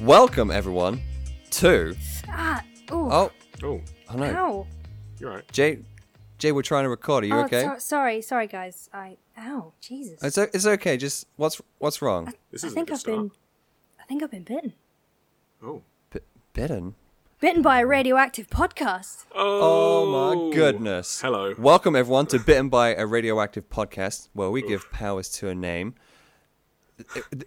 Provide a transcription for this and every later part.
Welcome everyone to Ah, ooh, oh Oh, oh no ow. you're right. Jay Jay we're trying to record. Are you oh, okay? so- sorry, sorry, guys. I, ow, Jesus. It's o- it's okay. Just what's what's wrong? This I isn't a think good I've start. been, I think I've been bitten. Oh. B- bitten. Bitten by a radioactive podcast. Oh my goodness. Hello. Welcome everyone to Bitten by a Radioactive Podcast, where we give powers to a name.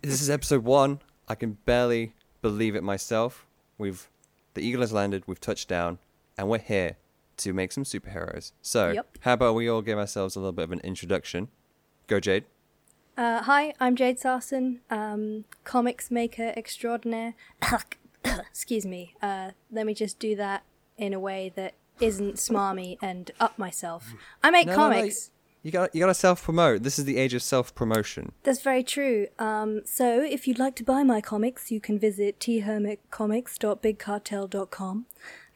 This is episode one. I can barely believe it myself. We've the eagle has landed. We've touched down, and we're here to make some superheroes. So, Yep. how about we all give ourselves a little bit of an introduction? Go, Jade. Uh, hi, I'm Jade Sarson, um, comics maker extraordinaire. Excuse me. Uh, let me just do that in a way that isn't smarmy and up myself. I make No, no, no, comics. You got you got to self promote. This is the age of self promotion. That's very true. Um, so, if you'd like to buy my comics, you can visit thermitcomics.bigcartel.com.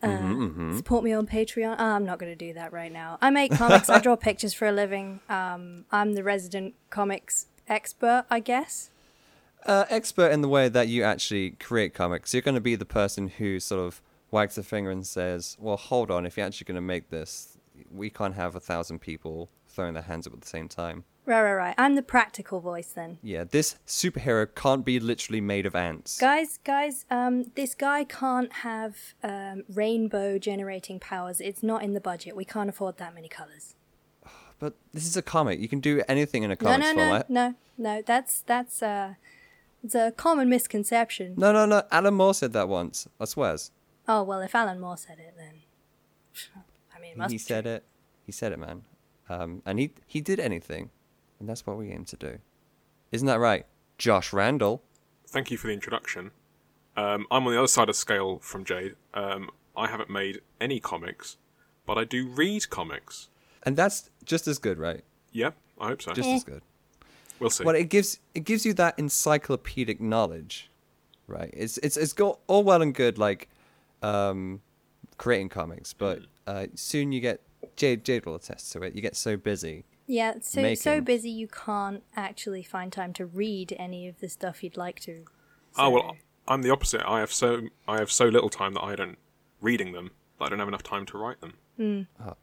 Uh, Mm-hmm, Support me on Patreon. Ah, I'm not going to do that right now. I make comics. I draw pictures for a living. Um, I'm the resident comics expert, I guess. uh, expert in the way that you actually create comics. You're going to be the person who sort of wags a finger and says, "Well, hold on. If you're actually going to make this, we can't have a thousand people throwing their hands up at the same time." Right, right, right. I'm the practical voice then. Yeah, this superhero can't be literally made of ants. Guys, guys, um, this guy can't have um, rainbow generating powers. It's not in the budget. We can't afford that many colors. But this is a comic. You can do anything in a No, no, no, format. no, no. That's that's uh, it's a common misconception. No, no, no. Alan Moore said that once. I swears. Oh well, if Alan Moore said it, then I mean, it must he said true. it. He said it, man. Um, and he he did anything, and that's what we aim to do. Isn't that right, Josh Randall? Thank you for the introduction. Um, I'm on the other side of scale from Jade. Um, I haven't made any comics, but I do read comics. And that's just as good, right? Yeah, I hope so. Just Eh. as good. we'll see. Well, it gives it gives you that encyclopedic knowledge, right? It's it's it's got all well and good like um, creating comics, but uh, soon you get Jade Jade will attest to it. You get so busy. Yeah, so so busy you can't actually find time to read any of the stuff you'd like to. oh well, I'm the opposite. I have so I have so little time that I don't reading them. That I don't have enough time to write them. Hmm. Ah.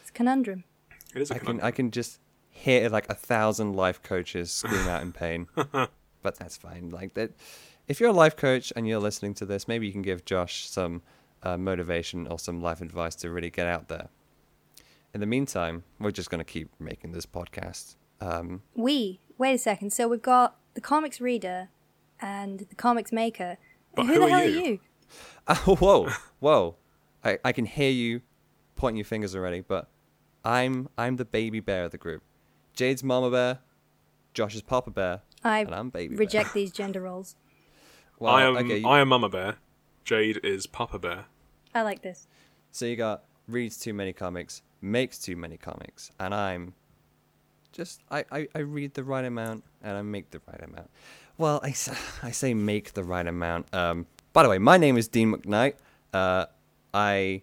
it's a conundrum. It is a I can conundrum. I can just hear like a thousand life coaches scream out in pain, but that's fine. Like that, if you're a life coach and you're listening to this, maybe you can give Josh some uh, motivation or some life advice to really get out there. In the meantime, we're just gonna keep making this podcast. Um, We wait a second. So we've got the comics reader and the comics maker. But who, who the are hell you? are you? Oh, whoa, whoa! I, I can hear you pointing your fingers already, but I'm I'm the baby bear of the group. Jade's mama bear, Josh's papa bear, I and I'm baby reject these gender roles. Well, I am okay, you- I am Mama Bear. Jade is Papa Bear. I like this. So you got reads too many comics, makes too many comics, and I'm just I, I, I read the right amount and I make the right amount. Well, I, I say make the right amount. Um, by the way, my name is Dean McKnight. Uh, I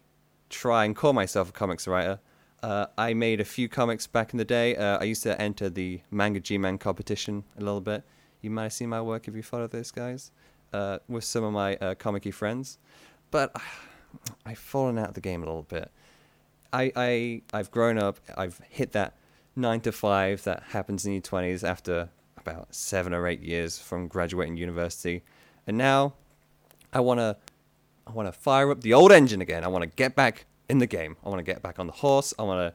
try and call myself a comics writer. Uh, I made a few comics back in the day. Uh, I used to enter the Manga Jiman competition a little bit. You might have seen my work if you follow those guys uh, with some of my uh, friends. But I've fallen out of the game a little bit. I, I I've grown up. I've hit that nine to five that happens in your twenties after about seven or eight years from graduating university, and now I wanna I wanna fire up the old engine again. I wanna get back in the game. I wanna get back on the horse. I wanna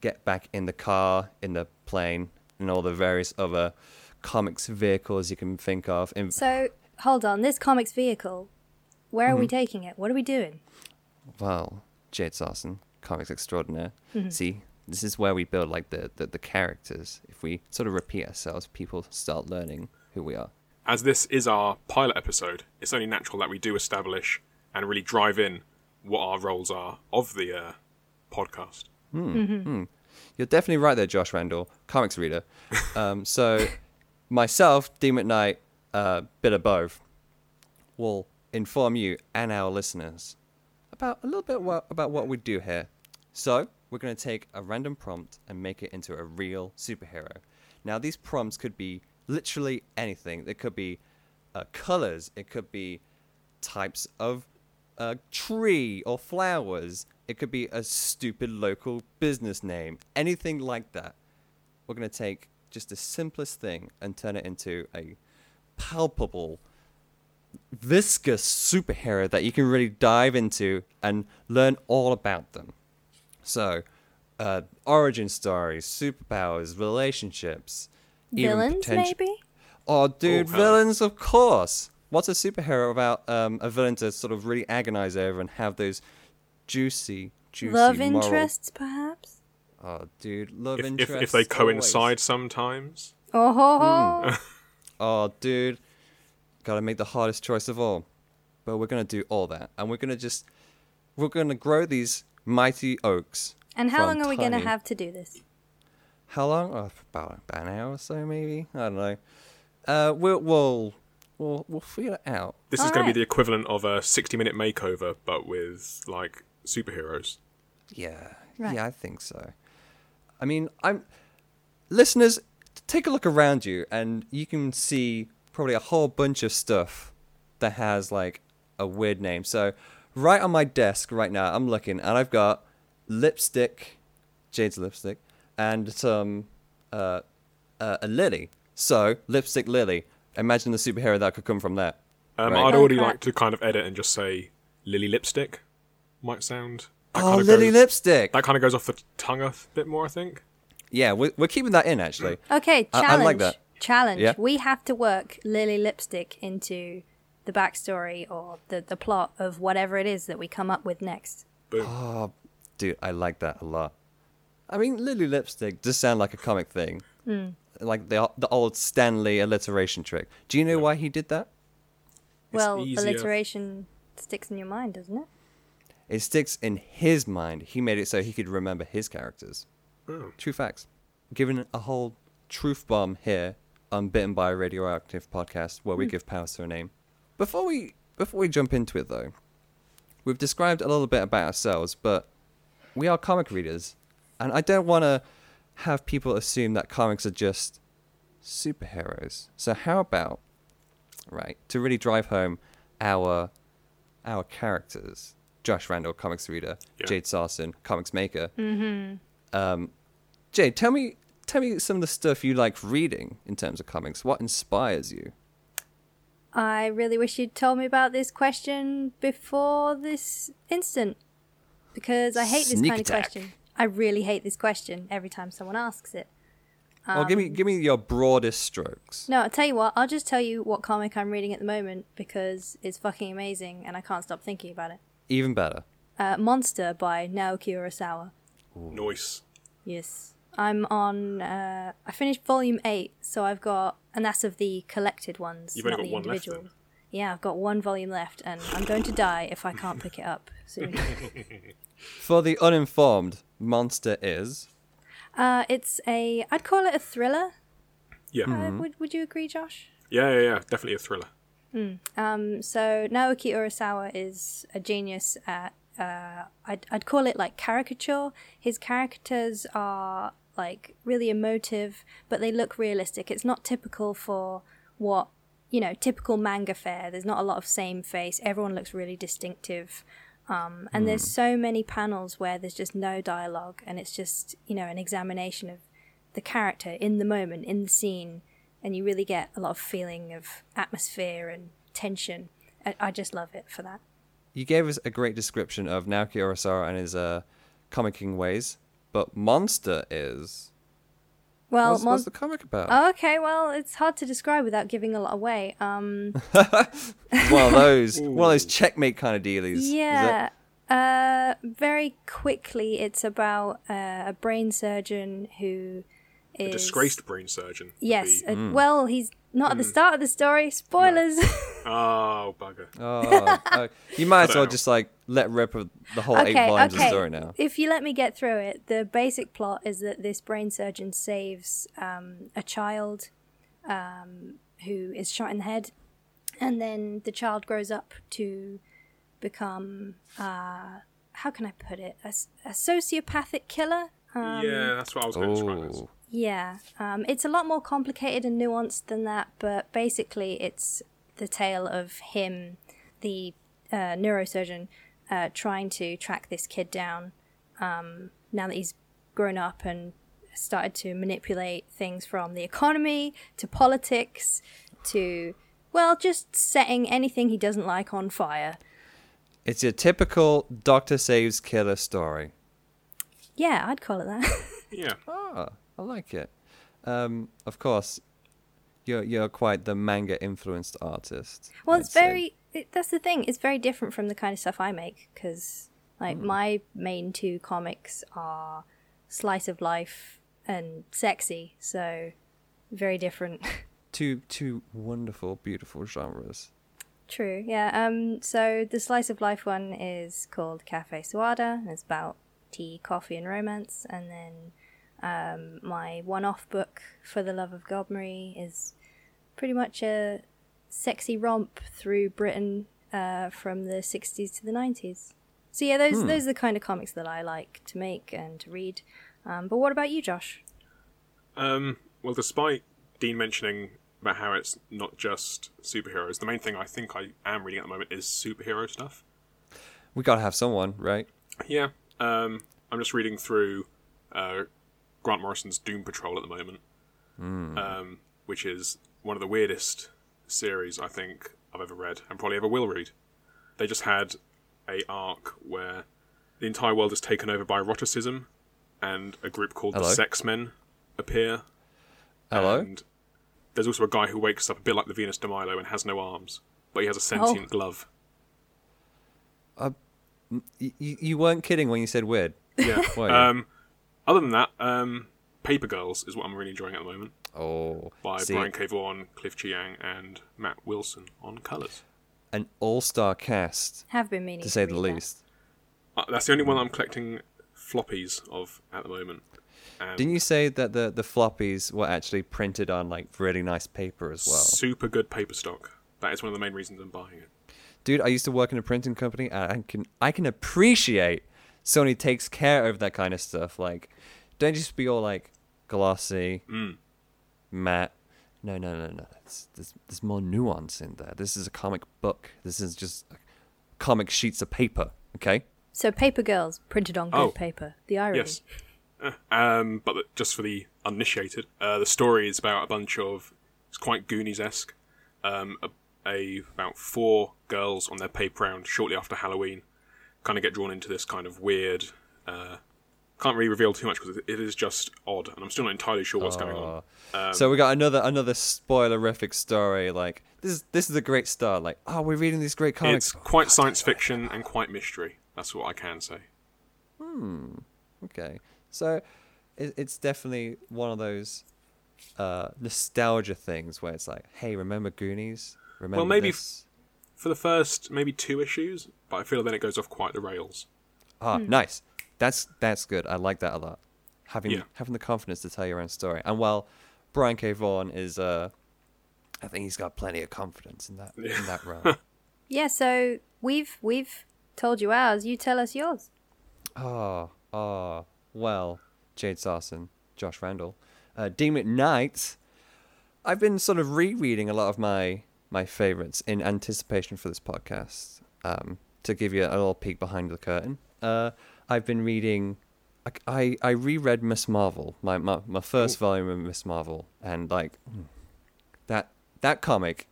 get back in the car, in the plane, and all the various other comics vehicles you can think of. In, So hold on, this comics vehicle. Where Mm-hmm. are we taking it? What are we doing? Well, Jade Sarson, comics extraordinaire. See, this is where we build like the, the, the characters. If we sort of repeat ourselves, people start learning who we are. As this is our pilot episode, it's only natural that we do establish and really drive in what our roles are of the uh, podcast. You're definitely right there, Josh Randall, comics reader. Um, so, myself, Dean McKnight, uh, bit of both, will inform you and our listeners about a little bit what, about what we do here. So, we're going to take a random prompt and make it into a real superhero. Now, these prompts could be literally anything. It could be uh, colors. It could be types of uh, tree or flowers. It could be a stupid local business name, anything like that. We're going to take just the simplest thing and turn it into a palpable, viscous superhero that you can really dive into and learn all about them. So, uh, origin stories, superpowers, relationships, even villains, maybe. Oh, dude, hell. villains, of course. What's a superhero about um, a villain to sort of really agonize over and have those juicy, juicy Love moral- interests, perhaps? Oh, dude, love If, if, interests. if they always. coincide sometimes. Oh, ho, ho. Hmm. Oh, dude, gotta make the hardest choice of all. But we're gonna do all that, and we're gonna just, we're gonna grow these mighty oaks. And how long are we going to have to do this? How long? Oh, about about an hour or so, maybe. I don't know. Uh, we'll we'll we'll, we'll figure it out. This is going to be the equivalent of a 60 minute makeover, but with, like, superheroes. Yeah, Right. yeah, I think so. I mean, I'm listeners. Take a look around you, and you can see probably a whole bunch of stuff that has like a weird name. So, right on my desk right now, I'm looking, and I've got lipstick, Jade's lipstick, and some uh, uh, a lily. So, lipstick lily. Imagine the superhero that could come from that. Um, Right. I'd Oh, already crap. like to kind of edit and just say Lily Lipstick. Might sound. That Oh, kind of lily goes, lipstick. That kind of goes off the tongue a bit more, I think. Yeah, we're, we're keeping that in actually. Okay, I- I like that. Challenge. Yeah. We have to work Lily Lipstick into the backstory or the, the plot of whatever it is that we come up with next. Boom. Oh, dude, I like that a lot. I mean, Lily Lipstick does sound like a comic thing, hmm. like the the old Stan Lee alliteration trick. Do you know why he did that? well, alliteration sticks in your mind, doesn't it? It sticks in his mind. He made it so he could remember his characters. Oh. True facts. Giving a whole truth bomb here on Bitten by a Radioactive podcast where we hmm. give powers to a name. Before we before we jump into it though, we've described a little bit about ourselves, but we are comic readers, and I don't want to have people assume that comics are just superheroes. So how about right to really drive home our our characters? Josh Randall, comics reader, Yeah. Jade Sarson, comics maker. Mhm. Um, Jade, tell me, tell me some of the stuff you like reading in terms of comics. What inspires you? I really wish you'd told me about this question before this instant. Because I hate this Sneak kind attack. of question. I really hate this question every time someone asks it. well, give me, give me your broadest strokes. No, I'll tell you what, I'll just tell you what comic I'm reading at the moment because it's fucking amazing and I can't stop thinking about it. Even better. Uh, Monster by Naoki Urasawa. Noise. Yes. I'm on, uh, I finished volume 8, so I've got, and that's of the collected ones, You've only not got the one left individual. Yeah, I've got one volume left and I'm going to die if I can't pick it up soon. For the uninformed, Monster is. uh, it's a, I'd call it a thriller. Yeah. Uh, would, would you agree, Josh? Yeah, yeah, yeah. Definitely a thriller. Um, so Naoki Urasawa is a genius at uh, I'd, I'd call it like caricature. His characters are like really emotive, but they look realistic. It's not typical for what you know, typical manga fare. There's not a lot of same face. Everyone looks really distinctive. Um, and there's so many panels where there's just no dialogue, and it's just you know an examination of the character in the moment, in the scene, and you really get a lot of feeling of atmosphere and tension. I, I just love it for that. You gave us a great description of Naoki Urasawa and his uh, comicking ways, but Monster is. Well, what's, Mon- what's the comic about? Oh, okay, well, it's hard to describe without giving a lot away. Um, one of those, one of those checkmate kind of dealies. is it? yeah. Uh, very quickly, it's about uh, a brain surgeon who is A disgraced brain surgeon. Yes. be- uh, well, he's not at the start of the story. Spoilers. Oh, bugger. Oh, uh, you might as well just like let rip of the whole eight okay, volumes okay. of story now. If you let me get through it, the basic plot is that this brain surgeon saves um, a child um, who is shot in the head, and then the child grows up to become, uh, how can I put it, a sociopathic killer. Um, yeah, that's what I was going to describe it as. Yeah, um, it's a lot more complicated and nuanced than that, but basically, it's the tale of him the uh, neurosurgeon uh, trying to track this kid down um, now that he's grown up and started to manipulate things from the economy to politics to, well, just setting anything he doesn't like on fire. It's a typical Doctor Saves Killer story. Yeah, I'd call it that. Yeah. Oh, I like it. Um, of course, you're you're quite the manga influenced artist. well, I'd it's very. It, that's the thing. It's very different from the kind of stuff I make because, like, my main two comics are slice of life and sexy. So, very different. two two wonderful, beautiful genres. True. Yeah. Um. So the slice of life one is called Cafe Suada. and It's about tea, coffee, and romance. And then um, my one-off book for the love of God, Marie is pretty much a sexy romp through Britain uh, from the '60s to the '90s. So yeah, those those are the kind of comics that I like to make and to read. Um, but what about you, Josh? Um, well, despite Dean mentioning about how it's not just superheroes, the main thing I think I am reading at the moment is superhero stuff. We gotta have someone, right? Yeah. Um, I'm just reading through uh, Grant Morrison's Doom Patrol at the moment, um, which is one of the weirdest series I think I've ever read and probably ever will read. They just had a arc where the entire world is taken over by eroticism, and a group called Hello? the Sex Men appear. Hello. And there's also a guy who wakes up a bit like the Venus de Milo and has no arms, but he has a sentient glove. Y- you, you weren't kidding when you said weird. Yeah. Um, other than that, um, Paper Girls is what I'm really enjoying at the moment oh, by see, Brian K. Vaughan, Cliff Chiang, and Matt Wilson on colours. an all-star cast Have been meaning to say read the that. least. Uh, that's the only one I'm collecting floppies of at the moment. And Didn't you say that the the floppies were actually printed on like really nice paper as well? super good paper stock. That is one of the main reasons I'm buying it. Dude, I used to work in a printing company, and I can I can appreciate Sony takes care of that kind of stuff. Like, don't just be all like glossy, Mm. matte. No, no, no, no. It's, there's there's more nuance in there. This is a comic book. This is just comic sheets of paper. Okay. So Paper Girls printed on good Oh. paper. The irony. Yes. Uh, Um, but the- just for the uninitiated, uh, the story is about a bunch of. It's quite Goonies esque. Um, a, a about four girls on their paper round shortly after Halloween, kind of get drawn into this kind of weird. Uh, can't really reveal too much because it, is just odd, and I'm still not entirely sure what's going on. Um, so we got another another spoilerific story. Like this is this is a great start. Like oh, we're reading these great comics. It's quite science fiction and quite mystery. That's what I can say. Hmm. Okay, so it, it's definitely one of those uh, nostalgia things where it's like, hey, remember Goonies? Remember maybe f- For the first maybe two issues, but I feel then it goes off quite the rails. Ah, nice. That's that's good. I like that a lot. Having Yeah. having the confidence to tell your own story. And while Brian K. Vaughan is, uh, I think he's got plenty of confidence in that in that realm. Yeah, so we've we've told you ours. You tell us yours. Oh, oh, well, Jade Sarson, Josh Randall, uh, Dean McKnight. I've been sort of rereading a lot of my my favorites in anticipation for this podcast. Um, to give you a little peek behind the curtain, uh, I've been reading. I I, I reread Ms. Marvel, my my, my first volume of Ms. Marvel, and like that that comic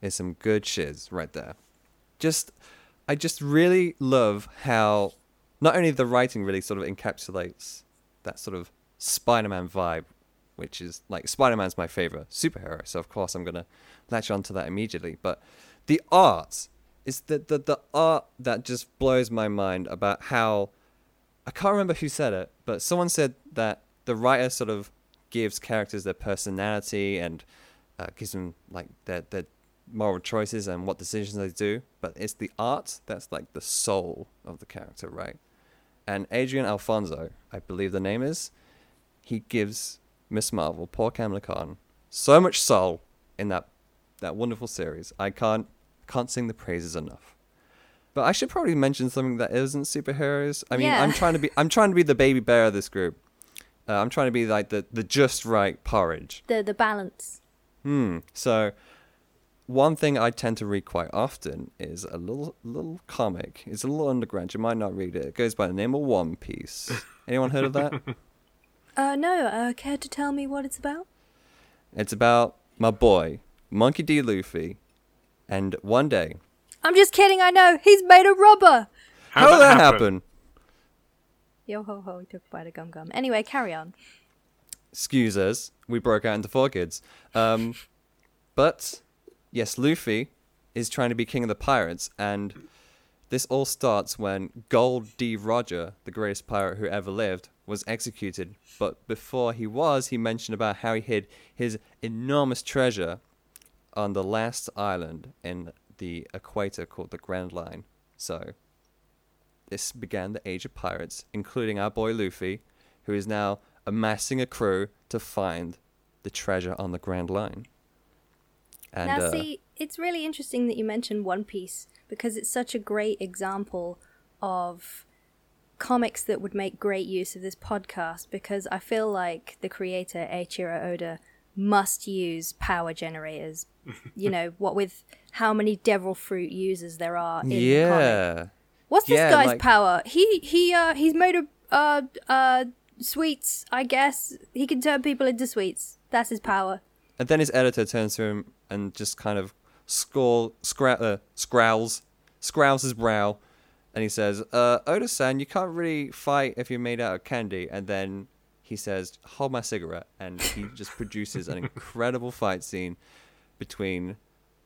is some good shiz right there. Just I just really love how not only the writing really sort of encapsulates that sort of Spider-Man vibe, which is like Spider-Man's my favorite superhero, so of course I'm gonna latch onto that immediately. But the art is the the, the art that just blows my mind about how I can't remember who said it, but someone said that the writer sort of gives characters their personality and uh, gives them like their their moral choices and what decisions they do. But it's the art that's like the soul of the character, right? And Adrian Alphona, I believe the name is, he gives Ms. Marvel, Paul Kamala Khan, so much soul in that that wonderful series. I can't can't sing the praises enough. But I should probably mention something that isn't superheroes. I mean, Yeah. I'm trying to be I'm trying to be the baby bear of this group. Uh, I'm trying to be like the the just right porridge. The the balance. Hmm. So one thing I tend to read quite often is a little little comic. It's a little underground. You might not read it. It goes by the name of One Piece. Anyone heard of that? Uh, no, uh, care to tell me what it's about? It's about my boy, Monkey D. Luffy, and one day. I'm just kidding, I know. He's made of rubber. How, did that happen? Yo ho ho, he took a bite of gum gum. Anyway, carry on. Excuse us, we broke out into four kids. Um, but yes, Luffy is trying to be king of the pirates, and this all starts when Gold D. Roger, the greatest pirate who ever lived, was executed. But before he was, he mentioned about how he hid his enormous treasure on the last island in the equator called the Grand Line. So, this began the age of pirates, including our boy Luffy, who is now amassing a crew to find the treasure on the Grand Line. And, now, uh, see, it's really interesting that you mentioned One Piece because it's such a great example of comics that would make great use of this podcast because I feel like the creator, Eiichiro Oda, must use power generators. you know, what with how many devil fruit users there are in the comic. yeah. What's this Yeah, guy's like- power? He he uh he's made of uh uh sweets, I guess. He can turn people into sweets. That's his power. And then his editor turns to him and just kind of scowl, scra- uh, scrowls, scrowls his brow, and he says, uh, Oda-san, you can't really fight if you're made out of candy. And then he says, hold my cigarette. And he just produces an incredible fight scene between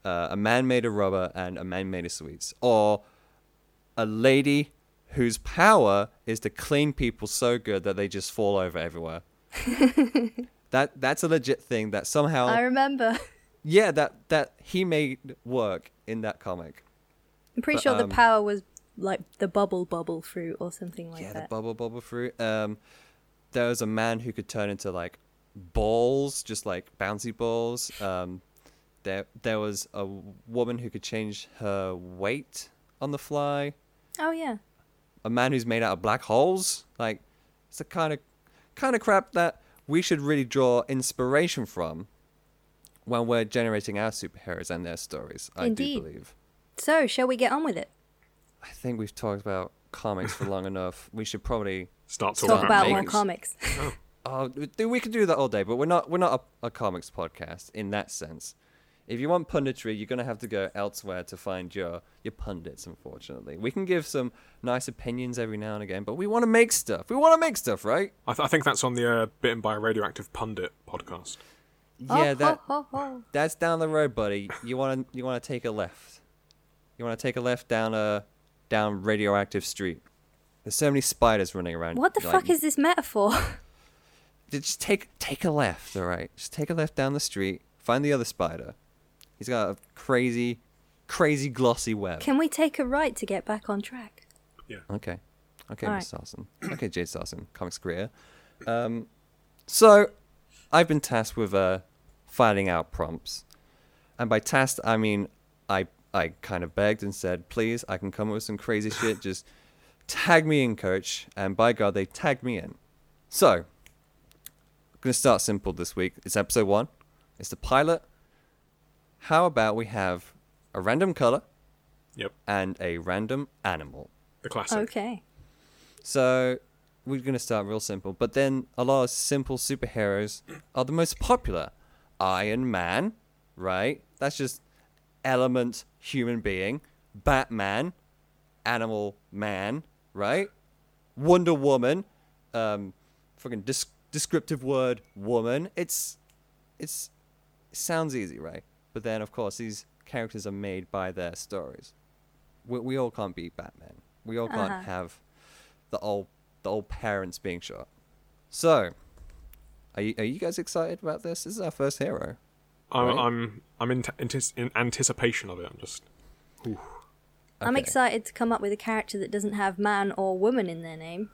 uh, a man made of rubber and a man made of sweets. Or a lady whose power is to clean people so good that they just fall over everywhere. that that's a legit thing that somehow I remember. yeah, that that he made work in that comic. I'm pretty But, sure the um, power was like the bubble bubble fruit or something like that. yeah, the bubble bubble fruit. Um, there was a man who could turn into like balls, just like bouncy balls. Um, there there was a woman who could change her weight on the fly. oh yeah. A man who's made out of black holes. Like it's the kind of kind of crap that we should really draw inspiration from when we're generating our superheroes and their stories. I Indeed. do believe. So, shall we get on with it? I think we've talked about comics for long enough. We should probably Start talking Talk about makers. more comics. Oh, th- we could do that all day, but we're not. We're not a, a comics podcast in that sense. If you want punditry, you're gonna have to go elsewhere to find your your pundits. Unfortunately, we can give some nice opinions every now and again, but we want to make stuff. We want to make stuff, right? I, th- I think that's on the uh, Bitten by a Radioactive Pundit podcast. Yeah, oh, that ho, ho, ho. that's down the road, buddy. You want to you want to take a left. You want to take a left down a down radioactive street. There's so many spiders running around. What the like, fuck is this metaphor? just take take a left, all right? Just take a left down the street. Find the other spider. He's got a crazy, crazy glossy web. Can we take a right to get back on track? Yeah. okay, okay, All Miss right. Dawson. Okay, Jade Dawson, comics career. Um, so I've been tasked with uh, finding out prompts, and by tasked I mean I I kind of begged and said, please, I can come up with some crazy shit. Just tag me in, coach. And by God, they tagged me in. So I'm gonna start simple this week. It's episode one. It's the pilot. How about we have a random color Yep. and a random animal? The classic. Okay. So we're gonna start real simple, but then a lot of simple superheroes are the most popular. Iron Man, right? That's just element human being. Batman, animal man, right? Wonder Woman, um, fucking dis- descriptive word woman. It's, it's, it sounds easy, right? But then of course these characters are made by their stories. We, we all can't be Batman. We all can't Uh-huh. have the old the old parents being shot. So, are you, are you guys excited about this? This is our first hero. I'm, Right. I'm, I'm in, antis- in anticipation of it. I'm just. I'm Okay. I'm excited to come up with a character that doesn't have man or woman in their name.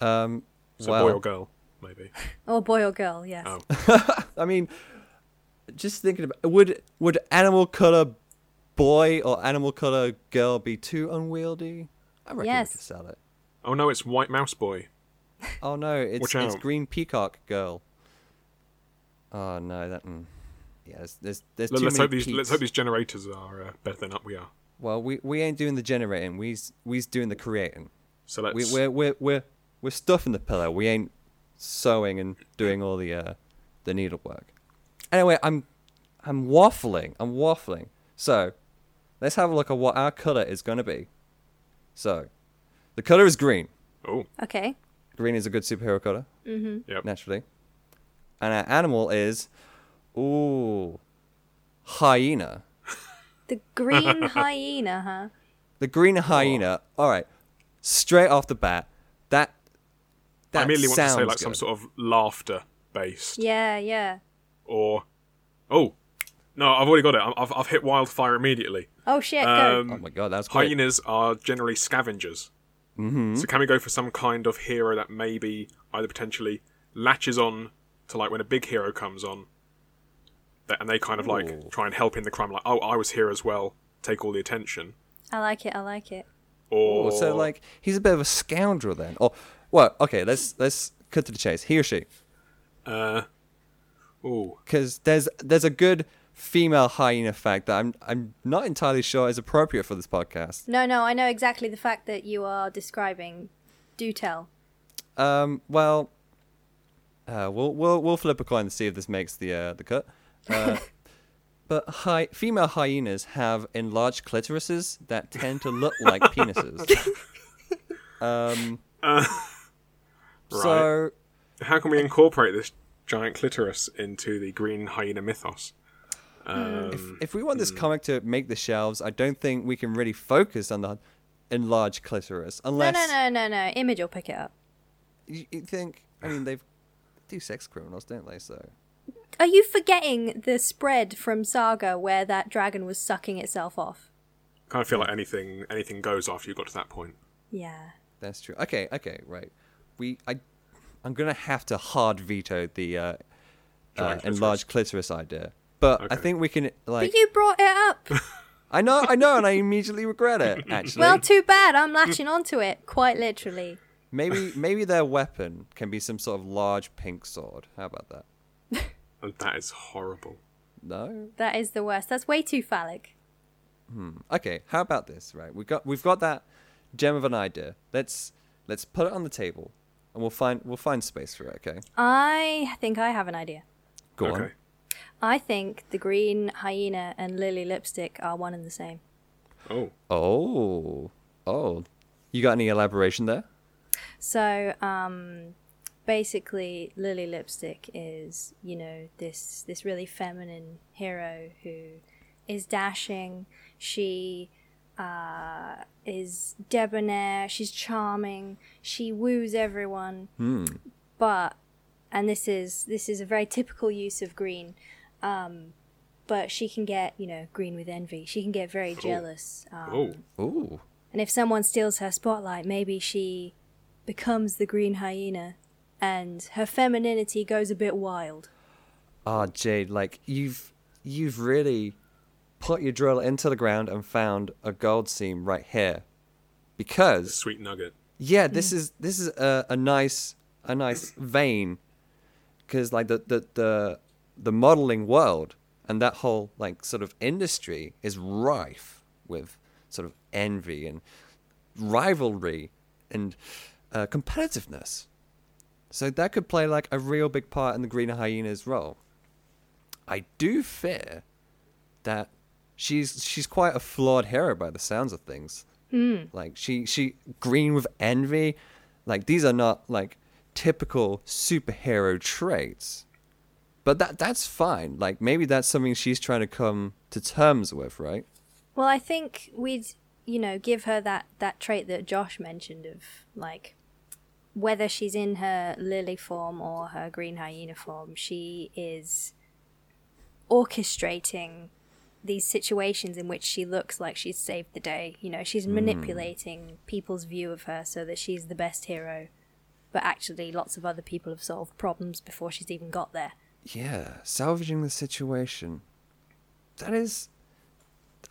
Um, Is it well, boy or girl? Maybe. Or boy or girl, yes. Oh. I mean, just thinking about would would animal color boy or animal color girl be too unwieldy? I reckon Yes. we could sell it. Oh no, it's White Mouse Boy. Oh no, it's Watch it's out. green peacock girl. Oh no, that. Mm. Yeah, there's there's, there's Let- too let's many hope these let's hope these generators are uh, better than up we are. Well, we we ain't doing the generating. We's we's doing the creating. So let's. We we're we're we're we're stuffing the pillow. We ain't sewing and doing all the uh the needlework. Anyway, I'm I'm waffling. I'm waffling. So let's have a look at what our color is gonna be. So the color is green. oh, Okay. Green is a good superhero color, Mhm. yep. naturally. And our animal is ooh hyena. The green hyena, huh? The green hyena. All right, straight off the bat, that that I immediately want to say sounds like some sort of laughter based, Yeah, yeah. or oh, no, I've already got it. I'm- I've I've hit wildfire immediately. Oh shit, go. Um, Oh my god, that's great. hyenas are generally scavengers. Mm-hmm. So can we go for some kind of hero that maybe either potentially latches on to like when a big hero comes on, that, and they kind of Ooh. like try and help in the crime, like oh I was here as well, take all the attention, I like it, I like it. or Oh, so like he's a bit of a scoundrel then. Or well, okay, let's let's cut to the chase. He or she, uh, oh because there's there's a good female hyena fact that I'm I'm not entirely sure is appropriate for this podcast. No, no, I know exactly the fact that you are describing. Do tell. Um, well, uh, we'll we'll we'll flip a coin to see if this makes the uh, the cut. Uh, but hy- female hyenas have enlarged clitorises that tend to look like penises. Um, so how can we incorporate this giant clitoris into the green hyena mythos? Um, if if we want hmm. this comic to make the shelves, I don't think we can really focus on the enlarged clitoris No, unless no, no, no, no. Image will pick it up. You, you think. I mean, they've do sex criminals, don't they? So Are you forgetting the spread from Saga where that dragon was sucking itself off? I kind of feel like anything anything goes after you got to that point. Yeah. that's true. Okay, okay, right. We I I'm gonna have to hard veto the uh, uh, enlarged clitoris idea, but I think we can like. But you brought it up. I know, I know, and I immediately regret it. Actually, well, too bad. I'm latching onto it, quite literally. maybe maybe their weapon can be some sort of large pink sword. How about that? And that is horrible. No. That is the worst. That's way too phallic. Hmm. Okay, how about this? Right, We've got we've got that gem of an idea. Let's let's put it on the table, and we'll find we'll find space for it. Okay, I think I have an idea. go okay. on. I think the green hyena and lily lipstick are one and the same. Oh, Oh, oh, you got any elaboration there? So, um, basically, Lily Lipstick is, you know, this this really feminine hero who is dashing. She uh, is debonair. She's charming. She woos everyone. Hmm. But, and this is this is a very typical use of green. Um, but she can get, you know, green with envy. She can get very jealous. Um, oh, Ooh. and if someone steals her spotlight, maybe she becomes the green hyena and her femininity goes a bit wild. Ah, Jade, like you've you've really put your drill into the ground and found a gold seam right here, because sweet nugget. yeah, this is this is a, a nice a nice vein, because like the, the the the modeling world and that whole like sort of industry is rife with sort of envy and rivalry and uh, competitiveness. So that could play like a real big part in the Green Hyena's role. I do fear that she's she's quite a flawed hero by the sounds of things. Hmm. Like she she green with envy, like these are not like typical superhero traits. But that that's fine. Like maybe that's something she's trying to come to terms with, right? Well, I think we'd, you know, give her that, that trait that Josh mentioned of, like, whether she's in her lily form or her green hyena form, she is orchestrating these situations in which she looks like she's saved the day. You know, she's hmm. manipulating people's view of her so that she's the best hero. But actually, lots of other people have solved problems before she's even got there. Yeah, salvaging the situation. That is,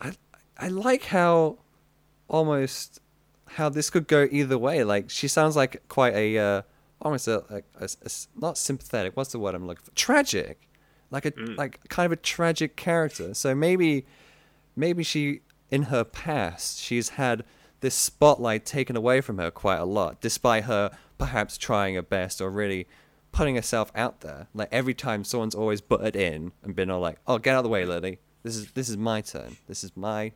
I I like how almost how this could go either way. Like she sounds like quite a uh, almost a, a, a- a not sympathetic. What's the word I'm looking for? Tragic, like a like kind of a tragic character. So maybe maybe she in her past she's had this spotlight taken away from her quite a lot, despite her perhaps trying her best or really putting herself out there. Like every time someone's always butted in and been all like, "Oh, get out of the way, Lily. This is this is my turn. This is my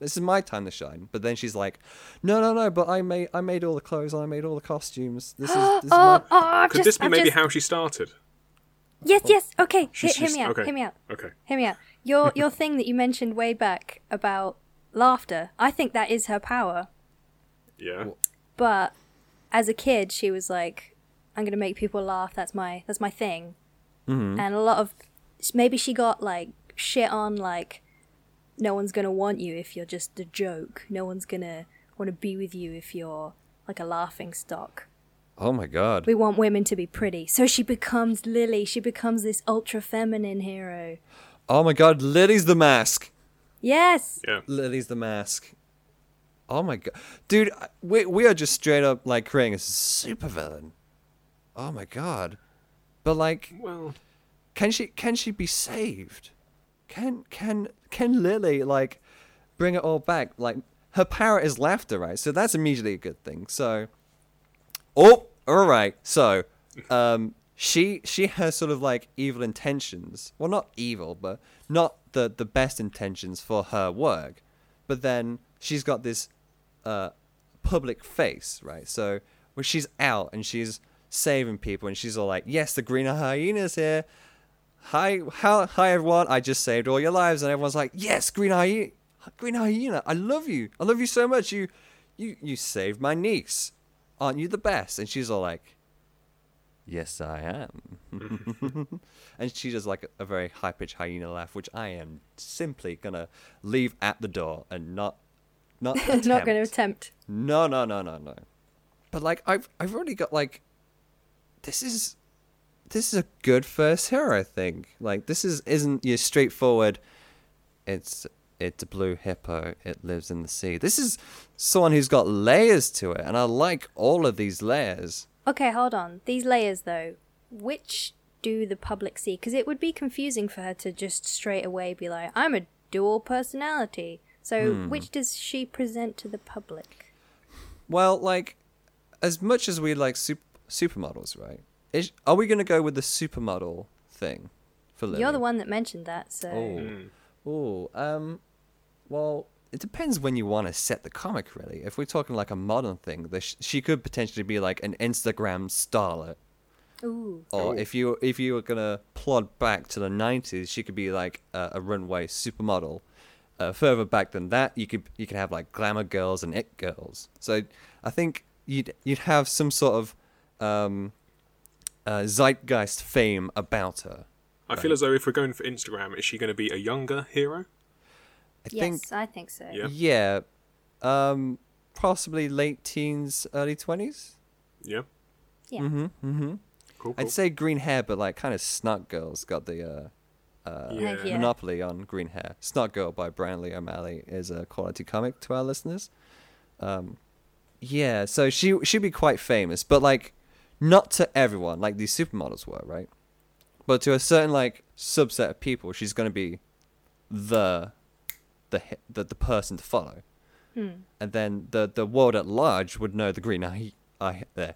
this is my time to shine." But then she's like, "No, no, no. But I made I made all the clothes. I made all the costumes. This is this is Oh, my." oh, I've Could just, this be I've maybe just- how she started? Yes, yes. Okay, hear, She's- hear she's- me out. okay. Hear me out. Okay. Hear me out. Your your thing that you mentioned way back about laughter. I think that is her power. Yeah. But as a kid, she was like, "I'm gonna make people laugh. That's my that's my thing." Mm-hmm. And a lot of maybe she got like shit on like, "No one's gonna want you if you're just a joke. No one's gonna want to be with you if you're like a laughing stock." Oh my god. We want women to be pretty. So she becomes Lily. She becomes this ultra feminine hero. Oh my god. Lily's the mask. Yes. Yeah. Lily's the mask. Oh my god, dude, we we are just straight up like creating a supervillain. Oh my god, but like, Well, can she can she be saved? Can can can Lily like bring it all back? Like her power is laughter, right? So that's immediately a good thing. So, oh, all right. So, um, she she has sort of like evil intentions. Well, not evil, but not the the best intentions for her work. But then she's got this uh public face, right? So when she's out and she's saving people and she's all like, "Yes, the green hyena's here." Hi, how, hi everyone! I just saved all your lives, and everyone's like, "Yes, Green Hyena, Green Hyena, I love you. I love you so much. You, you, you saved my niece. Aren't you the best?" And she's all like, "Yes, I am." and she does like a, very high pitched hyena laugh, which I am simply gonna leave at the door and not, not Not going to attempt. attempt. No, no, no, no, no. But like I've I've already got like this is this is a good first hero, I think. Like this is isn't your straightforward it's it's a blue hippo, it lives in the sea. This is someone who's got layers to it, and I like all of these layers. Okay, hold on. These layers, though, which do the public see? Because it would be confusing for her to just straight away be like, I'm a dual personality. So, Hmm. which does she present to the public? Well, like as much as we like super- supermodels, right? Is, are we going to go with the supermodel thing for Lily? You're the one that mentioned that, so. Oh. Oh, um, well, it depends when you want to set the comic, really. If we're talking like a modern thing, the sh- she could potentially be like an Instagram starlet. Ooh. Or Ooh. if you if you were gonna plod back to the '90s, she could be like a, a runway supermodel. Uh, further back than that, you could you could have like glamour girls and it girls. So I think you'd you'd have some sort of um, uh, zeitgeist fame about her. I feel as though if we're going for Instagram, is she going to be a younger hero? I Yes, think I think so. Yeah. Yeah. Um possibly late teens, early 20s. Yeah. Yeah. Mhm. Mhm. Cool. cool. I'd say green hair but like kind of snot girls got the uh uh Yeah. Yeah. monopoly on green hair. Snot Girl by Brian Lee O'Malley is a quality comic to our listeners. Um yeah, so she she'd be quite famous, but like not to everyone like these supermodels were, right? But to a certain like subset of people, she's going to be the the hi- the, the person to follow. Hmm. And then the the world at large would know the green hy- I, there,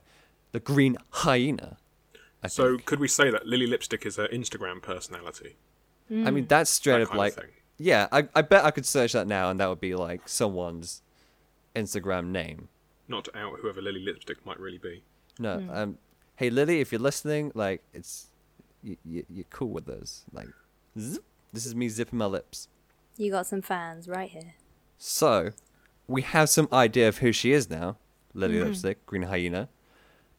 the green hyena. I so think. could we say that Lily Lipstick is her Instagram personality? I mean that's straight That up like yeah, I I bet I could search that now and that would be like someone's Instagram name. Not to out whoever Lily Lipstick might really be. No, um, hey Lily, if you're listening, like it's you, you, you're cool with us. Like, zip, this is me zipping my lips. You got some fans right here. So, we have some idea of who she is now. Lily Lipstick, Green Hyena.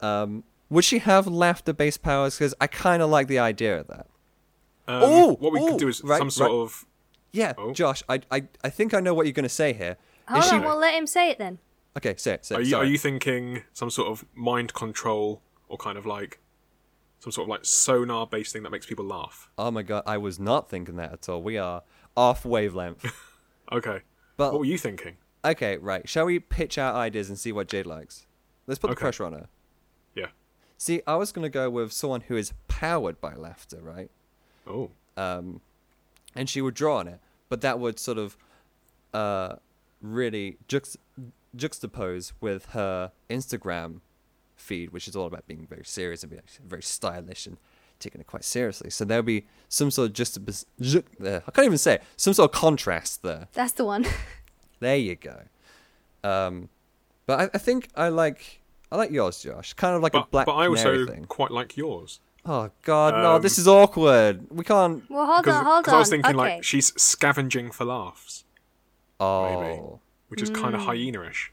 Um, would she have laughter-based powers? Because I kind of like the idea of that. Um, Ooh, what we ooh, could do is right, some sort right. of. Yeah, Oh. Josh, I, I I think I know what you're gonna say here. Hold Is she? on, well, let him say it then. Okay, say it. Say it. Are you, sorry. are you thinking some sort of mind control or kind of like some sort of like sonar based thing that makes people laugh? Oh my god, I was not thinking that at all. We are off wavelength. Okay. But what were you thinking? okay, right. Shall we pitch our ideas and see what Jade likes? Let's put the Okay. pressure on her. Yeah. See, I was gonna go with someone who is powered by laughter, right? Oh. Um, and she would draw on it. But that would sort of uh, really juxt- juxtapose with her Instagram feed, which is all about being very serious and being very stylish and taking it quite seriously. So there'll be some sort of juxtapos- ju- uh, I can't even say it, some sort of contrast there. That's the one. There you go. Um, but I, I think I like I like yours, Josh. Kind of like a black but I canary also thing. quite like yours. Oh God, no! Um, This is awkward. We can't. well, hold Because on, hold on. I was thinking okay. like she's scavenging for laughs, Oh, which is kind of hyena-ish.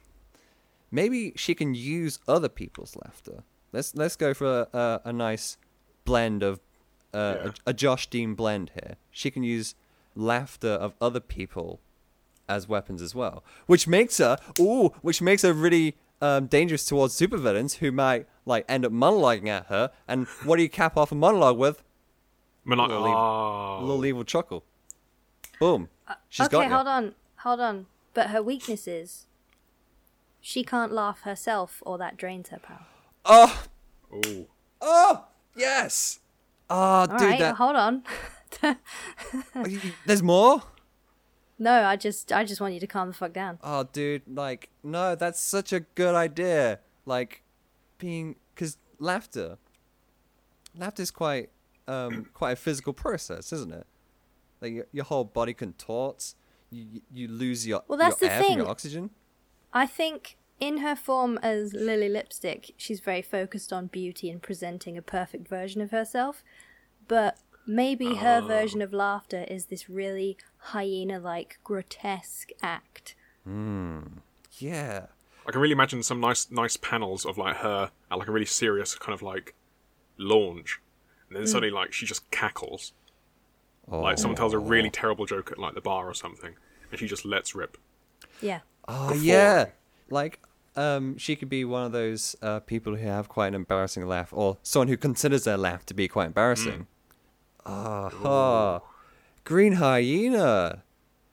maybe she can use other people's laughter. Let's let's go for a, a, a nice blend of uh, Yeah. a, a Josh Dean blend here. She can use laughter of other people as weapons as well, which makes her ooh, which makes her really um, dangerous towards supervillains who might like end up monologuing at her. And what do you cap off a monologue with? I'm like, Little evil- oh, A little evil chuckle. Boom. She's okay, got you. hold on, hold on. But her weakness is she can't laugh herself, or that drains her power. Oh, oh, oh, yes. Oh, All dude, right, that. hold on. There's more. No, I just, I just want you to calm the fuck down. Oh, dude, like, no, that's such a good idea. Like, being, because laughter, laughter is quite, um, quite a physical process, isn't it? Like, your, your whole body contorts. You, you- you lose your, Well, that's your the air thing. your oxygen. I think in her form as Lily Lipstick, she's very focused on beauty and presenting a perfect version of herself. But maybe her version of laughter is this really hyena like grotesque act. Hmm. Yeah. I can really imagine some nice, nice panels of like her at like a really serious kind of like launch, and then suddenly like she just cackles. Oh, Like someone tells a really terrible joke at like the bar or something, and she just lets rip. Yeah. Oh before. yeah, like um, she could be one of those uh, people who have quite an embarrassing laugh, or someone who considers their laugh to be quite embarrassing. Ah, green hyena,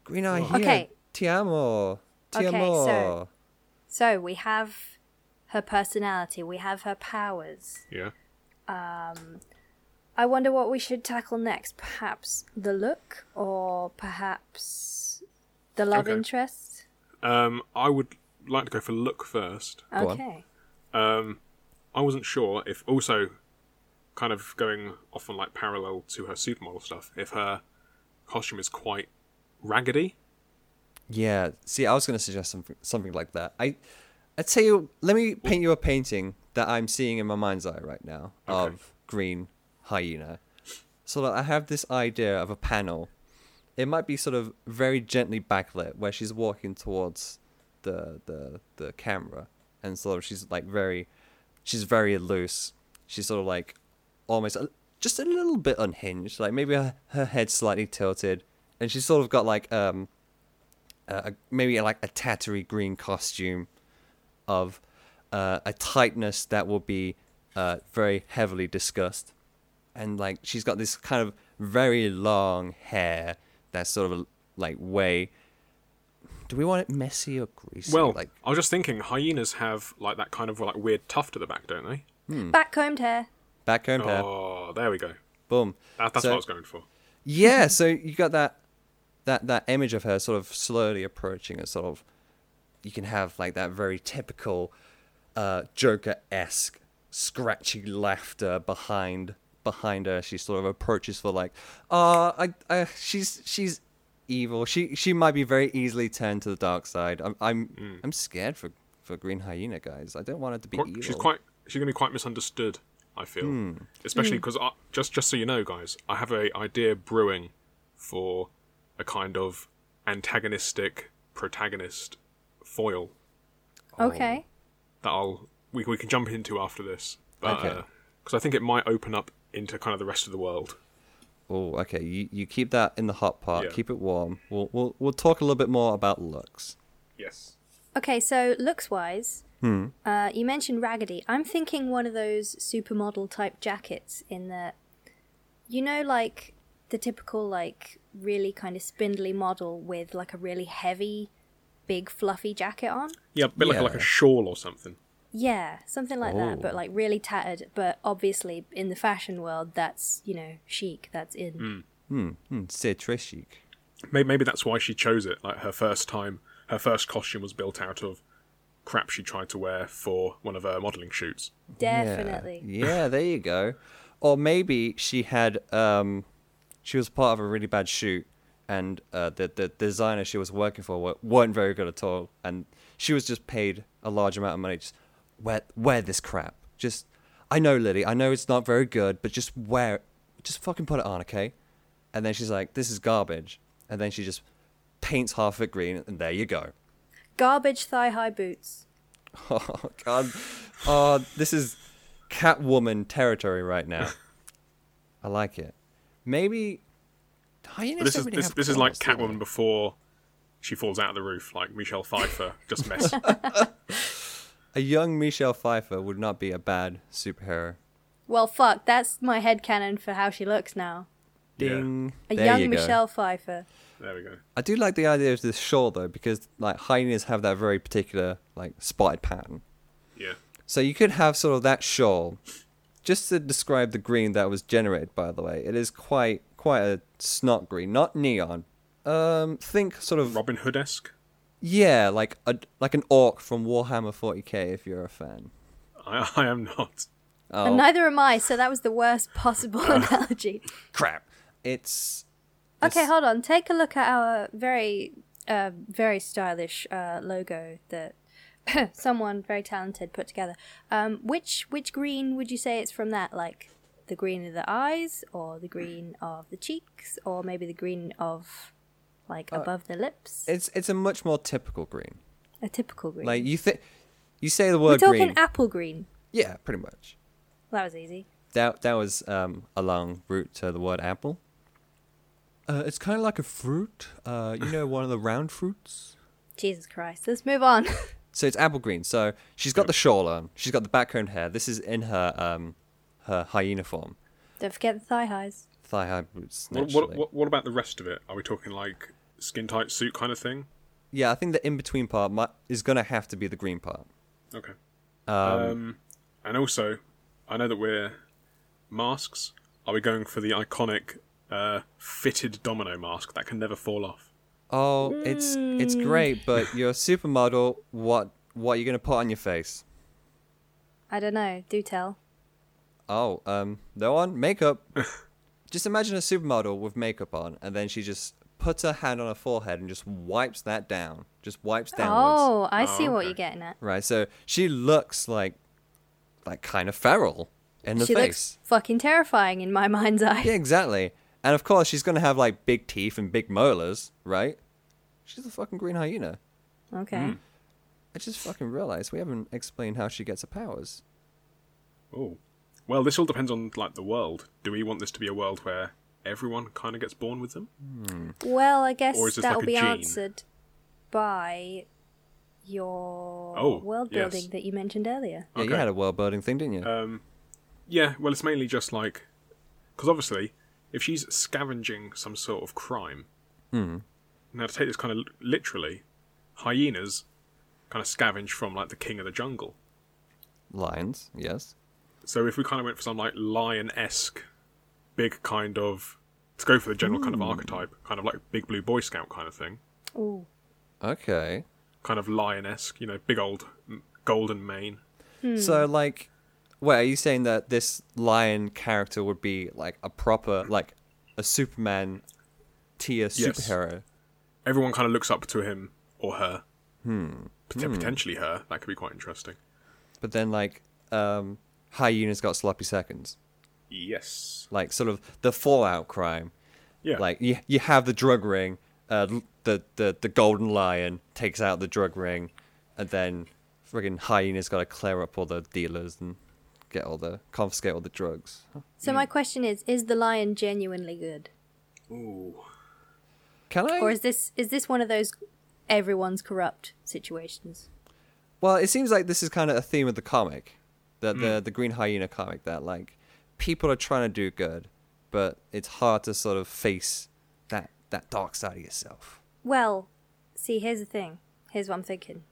green hyena. Okay. Ti amo, ti Okay, so- So we have her personality, we have her powers. Yeah. I wonder what we should tackle next. Perhaps the look, or perhaps the love Okay. interest. Um, I would like to go for look first. Okay. Um, I wasn't sure if also kind of going off on like parallel to her supermodel stuff, if her costume is quite raggedy. Yeah. See, I was going to suggest something something like that. I, I tell you, let me paint you a painting that I'm seeing in my mind's eye right now Okay. of green hyena. So that I have this idea of a panel. It might be sort of very gently backlit, where she's walking towards the the the camera, and sort of she's like very, she's very loose. She's sort of like almost just a little bit unhinged, like maybe her, her head slightly tilted, and she's sort of got like um maybe like a tattery green costume of uh, a tightness that will be uh, very heavily discussed. And like she's got this kind of very long hair that's sort of like way. Do we want it messy or greasy? Well, like I was just thinking hyenas have like that kind of like weird tuft at the back, don't they? Back combed hair. backcombed hair. Oh, there we go. Boom. That, that's So- what I was going for. Yeah, so you got that that that image of her sort of slowly approaching a sort of you can have like that very typical uh Joker esque scratchy laughter behind behind her. She sort of approaches for like uh I, I she's she's evil. She she might be very easily turned to the dark side. I'm I'm hmm. I'm scared for for Green Hyena guys. I don't want her to be Quite- evil. she's quite she's gonna be quite misunderstood. I feel, hmm. especially hmm. because just just so you know, guys, I have a idea brewing for a kind of antagonistic protagonist foil Okay. that I'll we we can jump into after this. But, Okay. Uh, because I think it might open up into kind of the rest of the world. Oh, okay. You you keep that in the hot pot. Yeah. Keep it warm. We'll we'll we'll talk a little bit more about looks. Yes. Okay, so looks wise, Hmm. uh, you mentioned raggedy. I'm thinking one of those supermodel type jackets in the, you know, like the typical like really kind of spindly model with like a really heavy, big fluffy jacket on. Yeah, a bit like like a shawl or something. Yeah, something like that, but Oh. like really tattered. But obviously, in the fashion world, that's you know chic. That's in. Hmm, hmm, c'est très chic. Maybe, maybe that's why she chose it. Like her first time, her first costume was built out of crap she tried to wear for one of her modelling shoots. Definitely. Yeah. yeah, there you go. Or maybe she had um she was part of a really bad shoot and uh, the the designer she was working for weren't very good at all and she was just paid a large amount of money just wear wear this crap. Just I know Lily, I know it's not very good, but just wear it. Just fucking put it on, okay? And then she's like, This is garbage. And then she just paints half of it green and there you go. Garbage thigh high boots. Oh god. Oh, this is Catwoman territory right now. I like it. Maybe hyenas But this don't is really this, have this is like claws, do they? Catwoman before she falls out of the roof, like Michelle Pfeiffer just mess. A young Michelle Pfeiffer would not be a bad superhero. Well, fuck. That's my head headcanon for how she looks now. yeah, Ding. A there young you go. Michelle Pfeiffer. there we go. I do like the idea of this shawl though, because like hyenas have that very particular like spotted pattern. Yeah, So you could have sort of that shawl. Just to describe the green that was generated, by the way, it is quite quite a snot green, not neon. Um, think sort of Robin Hood esque. Yeah, like a like an orc from Warhammer 40k if you're a fan. I, I am not. Oh And neither am I, so that was the worst possible analogy. crap! It's Okay, This- hold on. Take a look at our very, uh, very stylish uh, logo that someone very talented put together. Um, which which green would you say it's from? That like the green of the eyes, or the green of the cheeks, or maybe the green of like above the lips? it's it's a much more typical green. a typical green. Like you think you say the word. We're word talking green, apple green. yeah, pretty much. That was easy. That that was um, a long route to the word apple. Uh, it's kind of like a fruit. Uh, you know, one of the round fruits. Jesus Christ. Let's move on. So it's apple green. So she's got the shawl on. She's got the backcombed hair. This is in her um, her hyena form. Don't forget the thigh highs. Thigh high boots. What, what, what, what about the rest of it? Are we talking like skin tight suit kind of thing? Yeah, I think the in between part mi- is gonna have to be the green part. Okay. Um, Um, and also, I know that we're masks. Are we going for the iconic uh, fitted domino mask that can never fall off? oh, it's it's great, but you're a supermodel. What what are you gonna put on your face? I don't know. Do tell. Oh, um, no one makeup. just imagine a supermodel with makeup on, and then she just puts her hand on her forehead and just wipes that down. Just wipes downwards. Oh, I see Oh, what you're getting at. Right, so she looks like, like kind of feral in the she face. looks fucking terrifying in my mind's eye. Yeah, exactly. And of course, she's gonna have like big teeth and big molars, right? She's a fucking green hyena. Okay. Hmm. I just fucking realized we haven't explained how she gets her powers. Oh, well, this all depends on like the world. Do we want this to be a world where everyone kind of gets born with them? Well, I guess Or is this that'll like a be gene? answered by your Oh, world yes. building that you mentioned earlier. Yeah, you had a world building thing, didn't you? Um, yeah, well, it's mainly just like because obviously, if she's scavenging some sort of crime, now to take this kind of literally, hyenas kind of scavenge from like the king of the jungle. Lions, yes. So if we kind of went for some like lion-esque, big kind of to go for the general kind of archetype, kind of like big blue boy scout kind of thing, Ooh. Okay. kind of lion-esque, you know, big old golden mane. So like, wait, are you saying that this lion character would be like a proper, like a Superman tier Yes. superhero? Everyone kind of looks up to him or her. Hmm. Potentially her. That could be quite interesting. But then like, um, hyena's got sloppy seconds. Yes. Like sort of the Fallout crime. Yeah. Like you, you have the drug ring. Uh, the the the golden lion takes out the drug ring, and then friggin' hyena's got to clear up all the dealers and get all the confiscate all the drugs. So my question is: Is the lion genuinely good, Ooh. Can I? or is this is this one of those everyone's corrupt situations? Well, it seems like this is kind of a theme of the comic, the the the Green Hyena comic. That like people are trying to do good, but it's hard to sort of face that that dark side of yourself. Well, see, here's the thing. Here's what I'm thinking.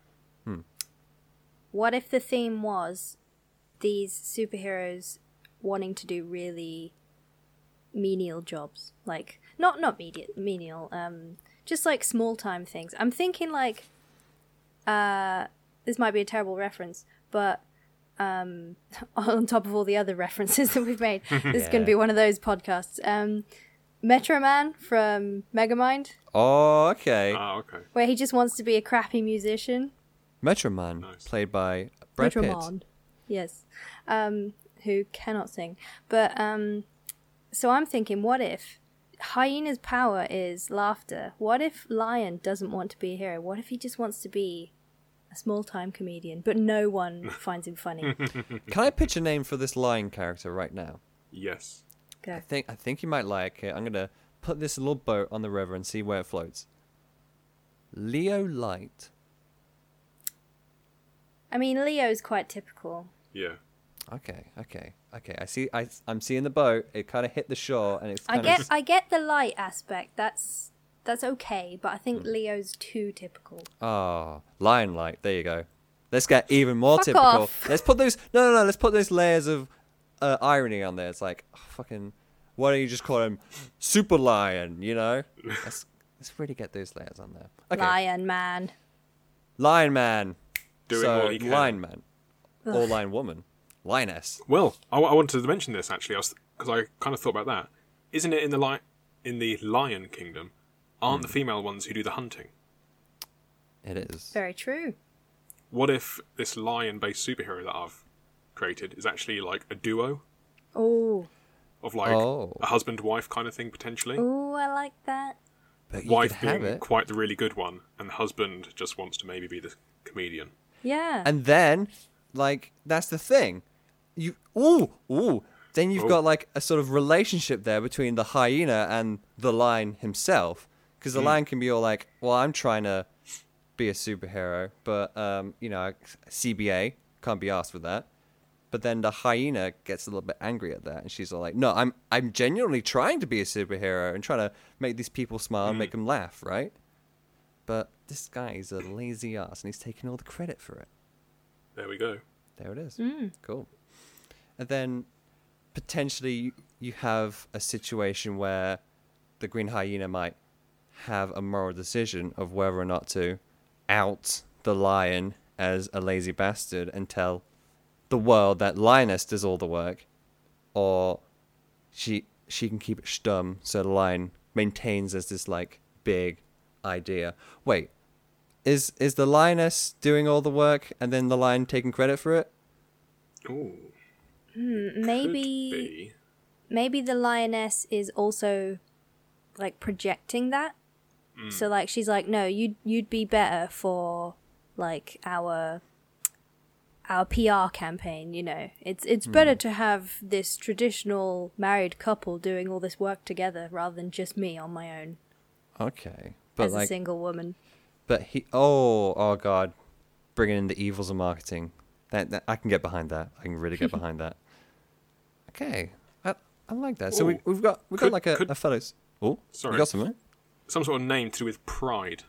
what if the theme was these superheroes wanting to do really menial jobs? Like not not menial, menial um just like small time things. I'm thinking like uh this might be a terrible reference, but um on top of all the other references that we've made, this is going to be one of those podcasts. Um Metro Man from Megamind, Oh, okay. Ah, okay. where he just wants to be a crappy musician. Metro Man, Nice. played by Brad Pitt. Metro Man. Yes. Um, who cannot sing. But um, so I'm thinking, what if Hyena's power is laughter? What if Lion doesn't want to be a hero? What if he just wants to be a small time comedian, but no one finds him funny? Can I pitch a name for this lion character right now? Yes. Go. I think I think you might like it. I'm gonna put this little boat on the river and see where it floats. Leo Light. I mean, Leo's quite typical. Yeah. Okay, okay, okay. I see. I I'm seeing the boat. It kind of hit the shore, and it's I get, of. I get the light aspect. That's that's okay, but I think Leo's too typical. Oh, lion light. There you go. Let's get even more Fuck typical. off. Let's put those. No, no, no. Let's put those layers of uh, irony on there. It's like oh, fucking. Why don't you just call him Super Lion? You know. Let's let's really get those layers on there. Okay. Lion man. Lion Man. Doing so, what he can. Lion Man. Or Lion Woman. Lioness. Well, I, I wanted to mention this actually, because I, kind of thought about that. Isn't it in the li- in the Lion Kingdom? Aren't Hmm. the female ones who do the hunting? It is. Very true. What if this lion-based superhero that I've created is actually like a duo Oh, of like Oh. a husband-wife kind of thing potentially? oh, I like that. But you Wife could have being it. quite the really good one, and the husband just wants to maybe be the comedian. Yeah. And then, like, that's the thing. You ooh ooh. Then you've Oh. got like a sort of relationship there between the hyena and the lion himself, because the hmm. lion can be all like, "Well, I'm trying to be a superhero, but um, you know, CBA can't be asked for that." But then the hyena gets a little bit angry at that, and she's all like, "No, I'm I'm genuinely trying to be a superhero and trying to make these people smile and make hmm. them laugh, right?" But this guy is a lazy ass, and he's taking all the credit for it. There we go. There it is. Hmm. Cool. And then potentially you- you have a situation where the green hyena might have a moral decision of whether or not to out the lion as a lazy bastard and tell the world that lioness does all the work or she she can keep it stum so the lion maintains as this like big idea. Wait is is the lioness doing all the work and then the lion taking credit for it? Ooh, hmm, maybe maybe the lioness is also like projecting that. Mm. So like she's like, no, you'd you'd be better for like our our PR campaign. You know, it's it's better mm. to have this traditional married couple doing all this work together rather than just me on my own okay but as a like single woman. But he, oh, oh God, bringing in the evils of marketing. That, that I can get behind that. I can really get behind that. Okay, I, I like that. So we, Ooh. we've got we've Could- got like a, could- a fellows. Oh, Sorry. you got something? Some sort of name to do with pride.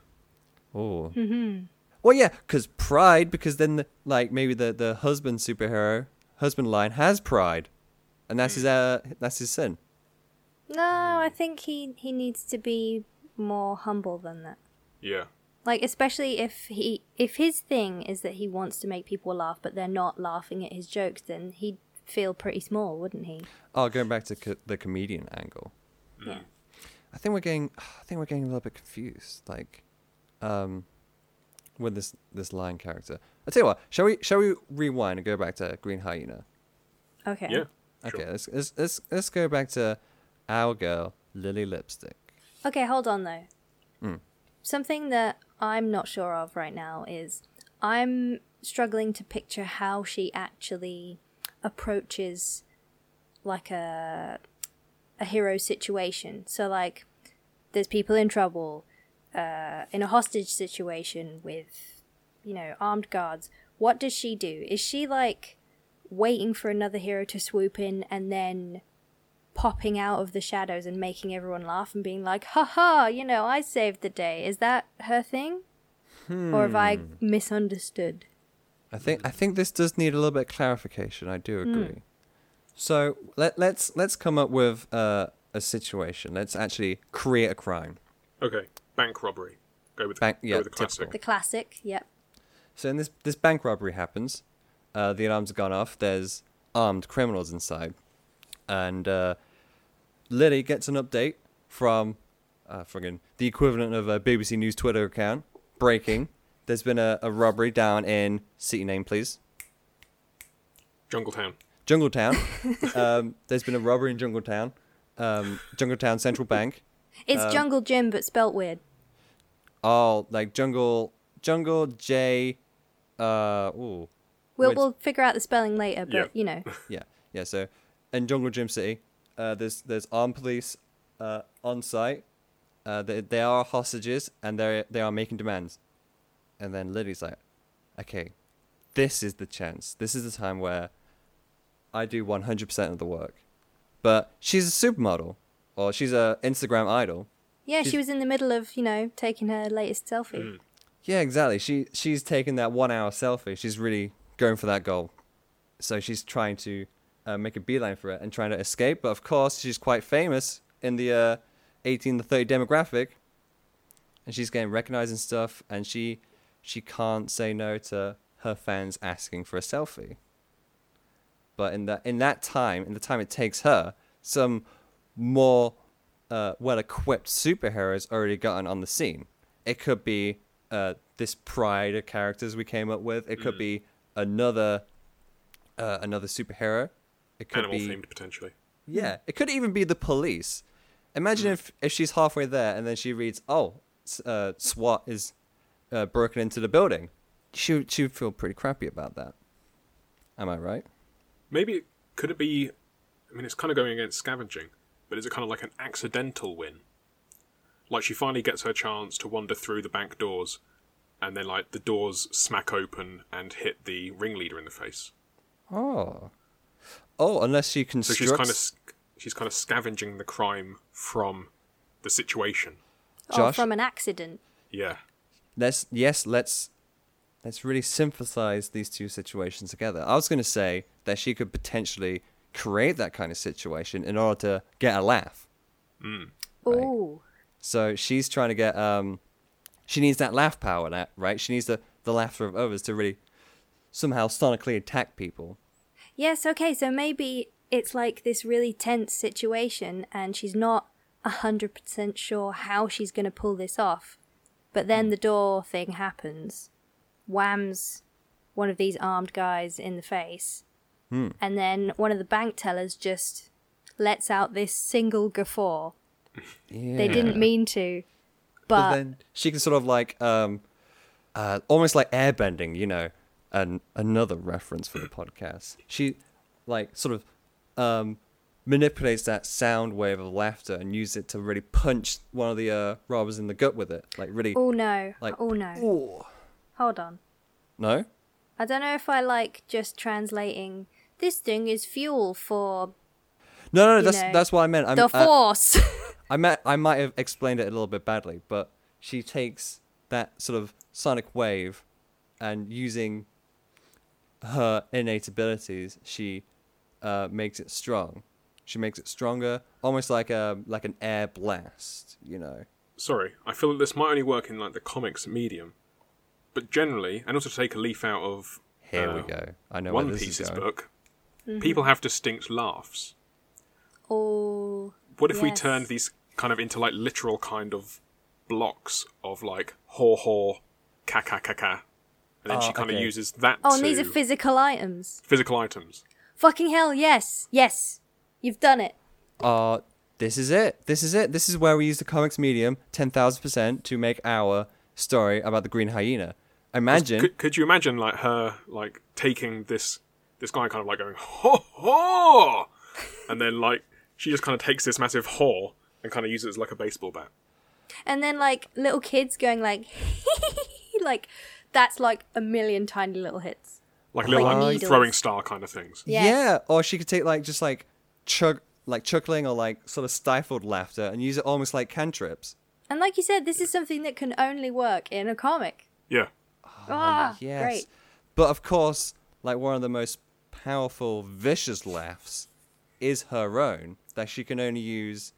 Oh, mm-hmm. well, yeah, because pride. Because then, the, like maybe the the husband superhero, husband line has pride, and that's hmm. his uh that's his sin. No, hmm. I think he he needs to be more humble than that. Yeah. Like especially if he if his thing is that he wants to make people laugh but they're not laughing at his jokes, then he'd feel pretty small, wouldn't he? Oh, going back to co- the comedian angle. Hmm. Yeah. I think we're getting I think we're getting a little bit confused. Like um with this this line character. I tell you what, shall we shall we rewind and go back to Green Hyena? Okay. Yeah. Okay, Sure. let's, let's let's let's go back to our girl, Lily Lipstick. Okay, hold on though. Mm. Something that I'm not sure of right now is I'm struggling to picture how she actually approaches like a a hero situation. So like there's people in trouble, uh, in a hostage situation with, you know, armed guards. What does she do? Is she like waiting for another hero to swoop in and then popping out of the shadows and making everyone laugh and being like, ha ha, you know, I saved the day. Is that her thing? Or have I misunderstood? I think I think this does need a little bit of clarification. I do agree. So let let's let's come up with uh, a situation. Let's actually create a crime. Okay, bank robbery. Go with Bank- go yeah, with the classic. typical. The classic, yep. So in this this bank robbery happens. Uh, the alarms have gone off. There's armed criminals inside, and uh, Lily gets an update from uh, friggin' the equivalent of a BBC News Twitter account. Breaking: There's been a, a robbery down in city name, please. Jungletown. Jungletown. um, there's been a robbery in Jungle Town. Um, Jungletown Central Bank. It's Um, Jungle Gym, but spelt weird. Oh, like jungle, jungle J. Uh, ooh, We'll, Which- we'll figure out the spelling later, but Yeah. you know. yeah, yeah. So, in Jungle Gym City, uh, there's there's armed police uh, on site. Uh, they, they are hostages and they they are making demands. And then Lily's like, okay, this is the chance. This is the time where I do 100% of the work. But she's a supermodel, or she's a Instagram idol. Yeah, She's- she was in the middle of, you know, taking her latest selfie. Mm. Yeah, exactly. She she's taking that one hour selfie. She's really going for that goal. So she's trying to uh, make a beeline for it and trying to escape. But of course, she's quite famous in the uh, 18 to 30 demographic, and she's getting recognized and stuff. And she she can't say no to her fans asking for a selfie. But in that in that time, in the time it takes her, some more uh, well-equipped superheroes already gotten on the scene. It could be uh, this pride of characters we came up with. It could be another uh, another superhero. It could Animal be themed potentially. yeah. It could even be the police. Imagine if if she's halfway there and then she reads, "Oh, uh, SWAT is uh, broken into the building." She she would feel pretty crappy about that. Am I right? Maybe it- could it be? I mean, it's kind of going against scavenging, but is it kind of like an accidental win? Like she finally gets her chance to wander through the bank doors, and then like the doors smack open and hit the ringleader in the face. Oh, oh, unless she So she's kind of she's kind of scavenging the crime from the situation. Oh, Josh? from an accident. Yeah, let's yes let's let's really synthesize these two situations together i was going to say that she could potentially create that kind of situation in order to get a laugh Right. Ooh. so she's trying to get um she needs that laugh power that right she needs the the laughter of others to really somehow sonically attack people Yes, okay, so maybe it's like this really tense situation and she's not 100% sure how she's going to pull this off. But then the door thing happens, whams one of these armed guys in the face, and then one of the bank tellers just lets out this single guffaw. yeah. They didn't mean to, but but, then she can sort of like um uh almost like airbending you know and another reference for the podcast she like sort of um manipulates that sound wave of laughter and use it to really punch one of the uh robbers in the gut with it like really oh no, like oh no. Ooh. Hold on. no I don't know if I like just translating this thing is fuel for no no You that's know, that's what i meant I'm, the uh, force. I might I might have explained it a little bit badly, but she takes that sort of sonic wave and using her innate abilities, she uh, makes it strong. She makes it stronger, almost like a like an air blast, you know. sorry, I feel that this might only work in like the comics medium, but generally, and also to take a leaf out of Here uh, we go. I know One where this Piece's is going. book, people have distinct laughs. oh, What if we turned these kind of into like literal kind of blocks of like haw haw, ka ka ka ka, and then Oh, she kind of uses that oh, to and these are physical items. physical items. Fucking hell, yes, yes, you've done it. Uh this is it. This is it. This is where we use the comics medium ten thousand percent to make our story about the green hyena. Imagine Could, could you imagine like her like taking this this guy kind of like going ho ho, and then like she just kind of takes this massive haw and kind of uses it as like a baseball bat. And then like little kids going like, like that's like a million tiny little hits. Like little Like like, throwing star kind of things. Yes. Yeah, or she could take like just like chug like chuckling or like sort of stifled laughter and use it almost like cantrips. And like you said, this is something that can only work in a comic. Yeah. Ah, yes. great. But of course, like one of the most powerful, vicious laughs is her own that she can only use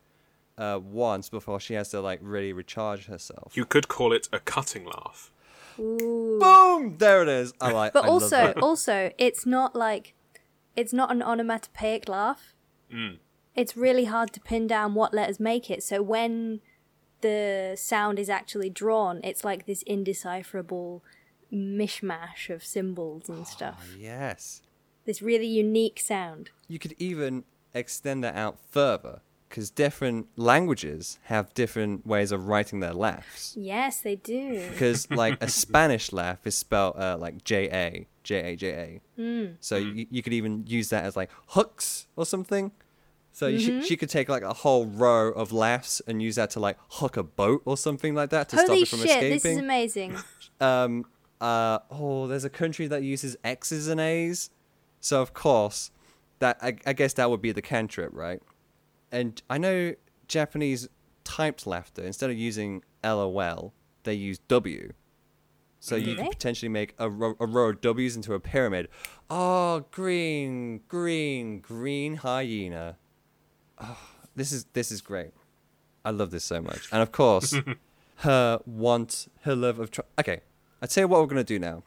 uh, once before she has to like really recharge herself. You could call it a cutting laugh. Ooh. Boom! There it is. I like. But I love also, that. also, it's not like it's not an onomatopoeic laugh. Mm. It's really hard to pin down what letters make it. So when the sound is actually drawn, it's like this indecipherable mishmash of symbols and stuff. yes, This really unique sound. you could even extend that out further because different languages have different ways of writing their laughs. Yes, they do. Because like a Spanish laugh is spelled uh, like J A J A J A. Mm. So you, you could even use that as like hooks or something. So you she, she could take like a whole row of laughs and use that to like hook a boat or something like that to stop it from shit, escaping. this is amazing. um uh oh there's a country that uses x's and a's so of course that i, I guess that would be the cantrip right? And i know japanese typed laughter instead of using lol they use w. So you mm-hmm. could potentially make a, ro- a row of w's into a pyramid. Oh green green green hyena. Oh, this is this is great. I love this so much. And of course her want, her love of. Tr- okay, I tell you what we're gonna do now.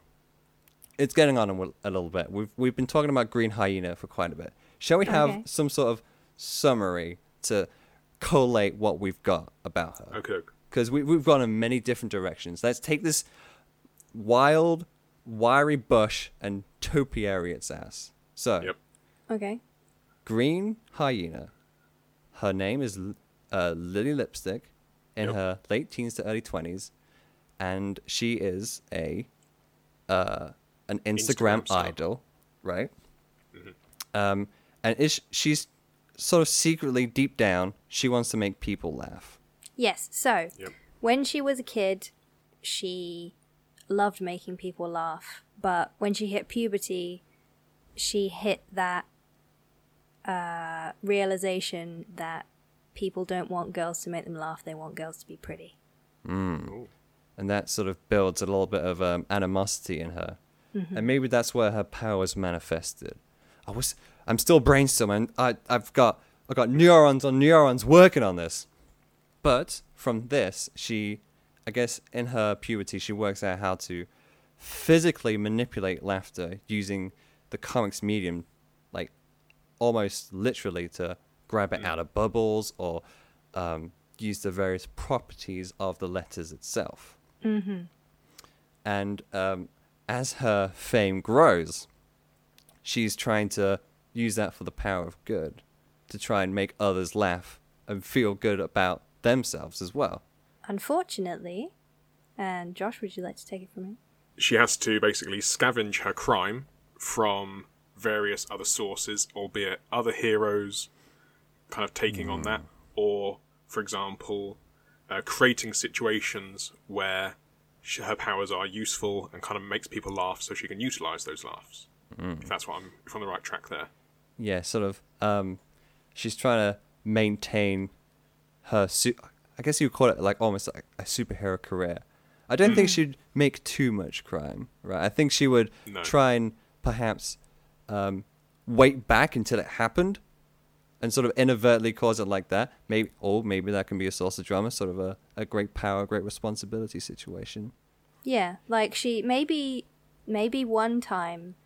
It's getting on a, a little bit. We've we've been talking about Green Hyena for quite a bit. Shall we have Okay. some sort of summary to collate what we've got about her? Okay. okay. Because we we've gone in many different directions. Let's take this wild, wiry bush and topiary its ass. So, Yep. Okay. Green Hyena. Her name is uh, Lily Lipstick in Yep. her late teens to early 20s. And she is a uh, an Instagram, Instagram idol, right? Um, and is she's sort of secretly deep down, she wants to make people laugh. Yes, so Yep. when she was a kid, she loved making people laugh. But when she hit puberty, she hit that uh, realization that people don't want girls to make them laugh, they want girls to be pretty. Ooh. and that sort of builds a little bit of um, animosity in her, and maybe that's where her powers manifested. I was, I'm still brainstorming. I, I've got, I've got neurons on neurons working on this, but from this, she, I guess, in her puberty, she works out how to physically manipulate laughter using the comics medium, like almost literally to grab it out of bubbles or um, use the various properties of the letters itself. Mm-hmm. And um, as her fame grows, she's trying to use that for the power of good, to try and make others laugh and feel good about themselves as well. Unfortunately, and Josh, would you like to take it from here? She has to basically scavenge her crime from various other sources, albeit other heroes kind of taking on that, or, for example, uh, creating situations where sh her powers are useful and kind of makes people laugh so she can utilize those laughs. If that's what I'm, if I'm on the right track there. Yeah, sort of. Um, she's trying to maintain her. Su- I guess you would call it like almost like a superhero career. I don't think she'd make too much crime, right? I think she would No. try and perhaps um, wait back until it happened, and sort of inadvertently cause it like that. Maybe, or maybe that can be a source of drama, sort of a, a great power, great responsibility situation. Yeah, like she maybe maybe one time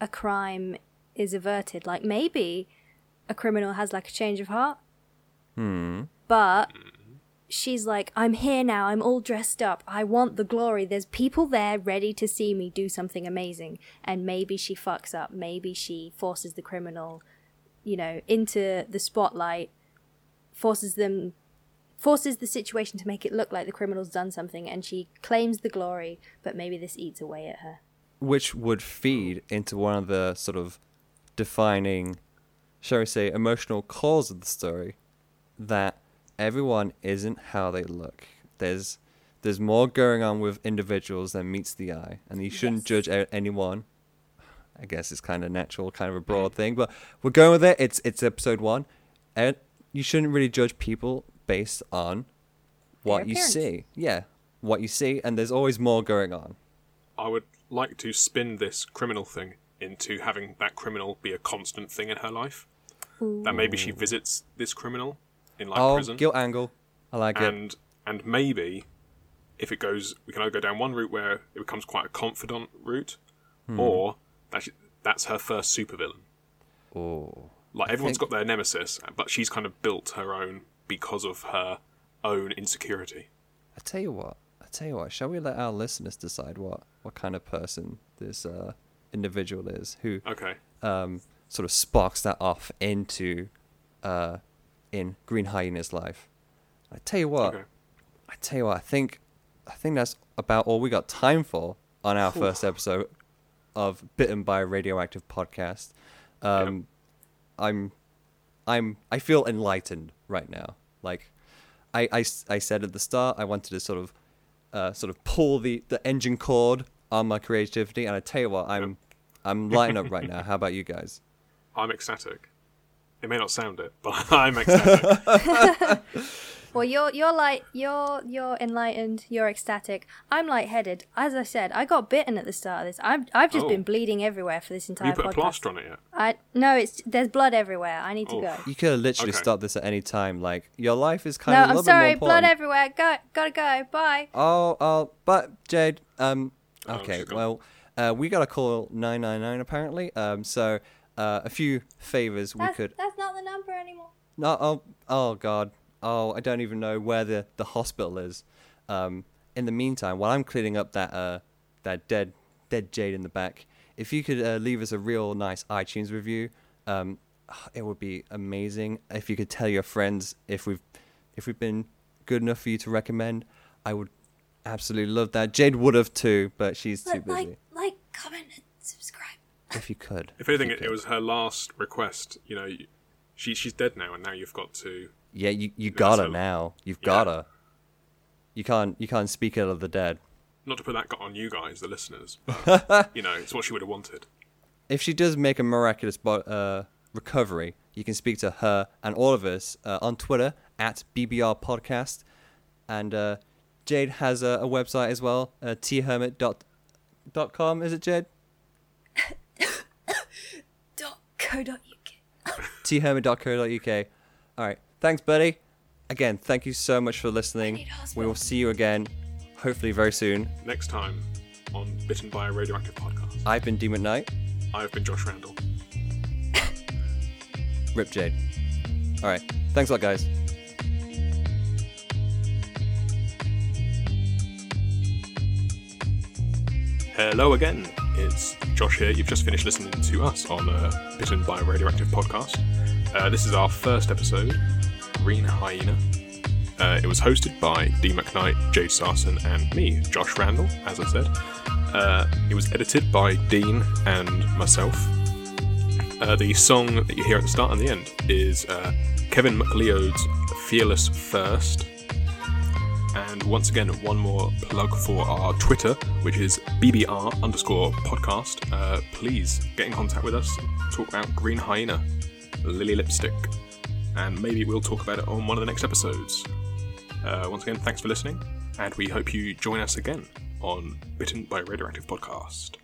a crime is averted. Like maybe a criminal has like a change of heart. Hmm. But she's like, I'm here now. I'm all dressed up. I want the glory. There's people there ready to see me do something amazing. And maybe she fucks up. Maybe she forces the criminal, you know, into the spotlight, forces them, forces the situation to make it look like the criminal's done something. And she claims the glory, but maybe this eats away at her. which would feed into one of the sort of defining, shall we say, emotional cores of the story, that everyone isn't how they look. There's there's more going on with individuals than meets the eye, and you shouldn't Yes. judge anyone. I guess it's kind of natural, kind of a broad thing, but we're going with it. It's it's episode one, and you shouldn't really judge people based on what you see. Yeah, what you see, and there's always more going on. I would like to spin this criminal thing into having that criminal be a constant thing in her life. That maybe she visits this criminal in like oh, prison, guilt angle. I like it. and and maybe if it goes, we can either go down one route where it becomes quite a confidant route, Hmm. or that's that's her first supervillain. Oh, Like everyone's think- got their nemesis, but she's kind of built her own because of her own insecurity. I tell you what. I tell you what. Shall we let our listeners decide what what kind of person this uh, individual is who Okay. um, sort of sparks that off into uh, in Green Hyena's life? I tell you what. Okay. I tell you what. I think I think that's about all we got time for on our first episode of Bitten by a Radioactive podcast. Um, I'm I'm I feel enlightened right now. Like I, I, I said at the start, I wanted to sort of uh, sort of pull the, the engine cord on my creativity, and I tell you what, I'm I'm lighting up right now. How about you guys? I'm ecstatic. It may not sound it, but I'm ecstatic. Well, you're you're like you're you're enlightened. You're ecstatic. I'm lightheaded. As I said, I got bitten at the start of this. I've I've just Oh. been bleeding everywhere for this Have entire you put a plaster on it yet? I no, it's there's blood everywhere. I need to Oh. go. You could have literally Okay. stopped this at any time. Like your life is kind No, of a I'm little bit more sorry. Blood everywhere. Go, gotta go. Bye. Oh, oh, but Jade, um, Oh, okay, she's well, uh, we got to call nine nine nine apparently. Um, so uh, a few favors we That's, could. that's not the number anymore. No, oh, oh God, oh, I don't even know where the, the hospital is. Um, in the meantime, while I'm cleaning up that uh that dead dead Jade in the back, if you could uh, leave us a real nice iTunes review, um, it would be amazing. If you could tell your friends if we've if we've been good enough for you to recommend, I would absolutely love that. Jade would have too, but she's too busy. like, like, comment, and subscribe. If you could, If anything, you it, could. it was her last request. You know, she she's dead now, and now you've got to. Yeah, you you gotta a- now. You've Yeah. gotta. You can't you can't speak out of the dead. Not to put that on you guys, the listeners, but you know, it's what she would have wanted. if she does make a miraculous bo- uh, recovery, you can speak to her and all of us uh, on Twitter at BBR Podcast. And uh, Jade has a, a website as well, uh, thermit.com, is it, Jade? Dot co. Dot uk. thermit.co.uk. All right. Thanks, buddy. Again, thank you so much for listening. We will see you again, hopefully very soon. Next time on Bitten by a Radioactive podcast, I've been Dean McKnight. I've been Josh Randall. Rip Jade. All right. Thanks a lot, guys. Hello again, it's Josh here. You've just finished listening to us on uh, Bitten by a Radioactive podcast. Uh, this is our first episode, Green Hyena. Uh, it was hosted by Dean McKnight, Jade Sarson, and me, Josh Randall, as I said. Uh, it was edited by Dean and myself. Uh, the song that you hear at the start and the end is uh, Kevin MacLeod's Fearless First. And once again, one more plug for our Twitter, which is BBR underscore podcast. Uh, please get in contact with us, talk about Green Hyena, Lily Lipstick, and maybe we'll talk about it on one of the next episodes. Uh, once again, thanks for listening, and we hope you join us again on Bitten by Radioactive Podcast.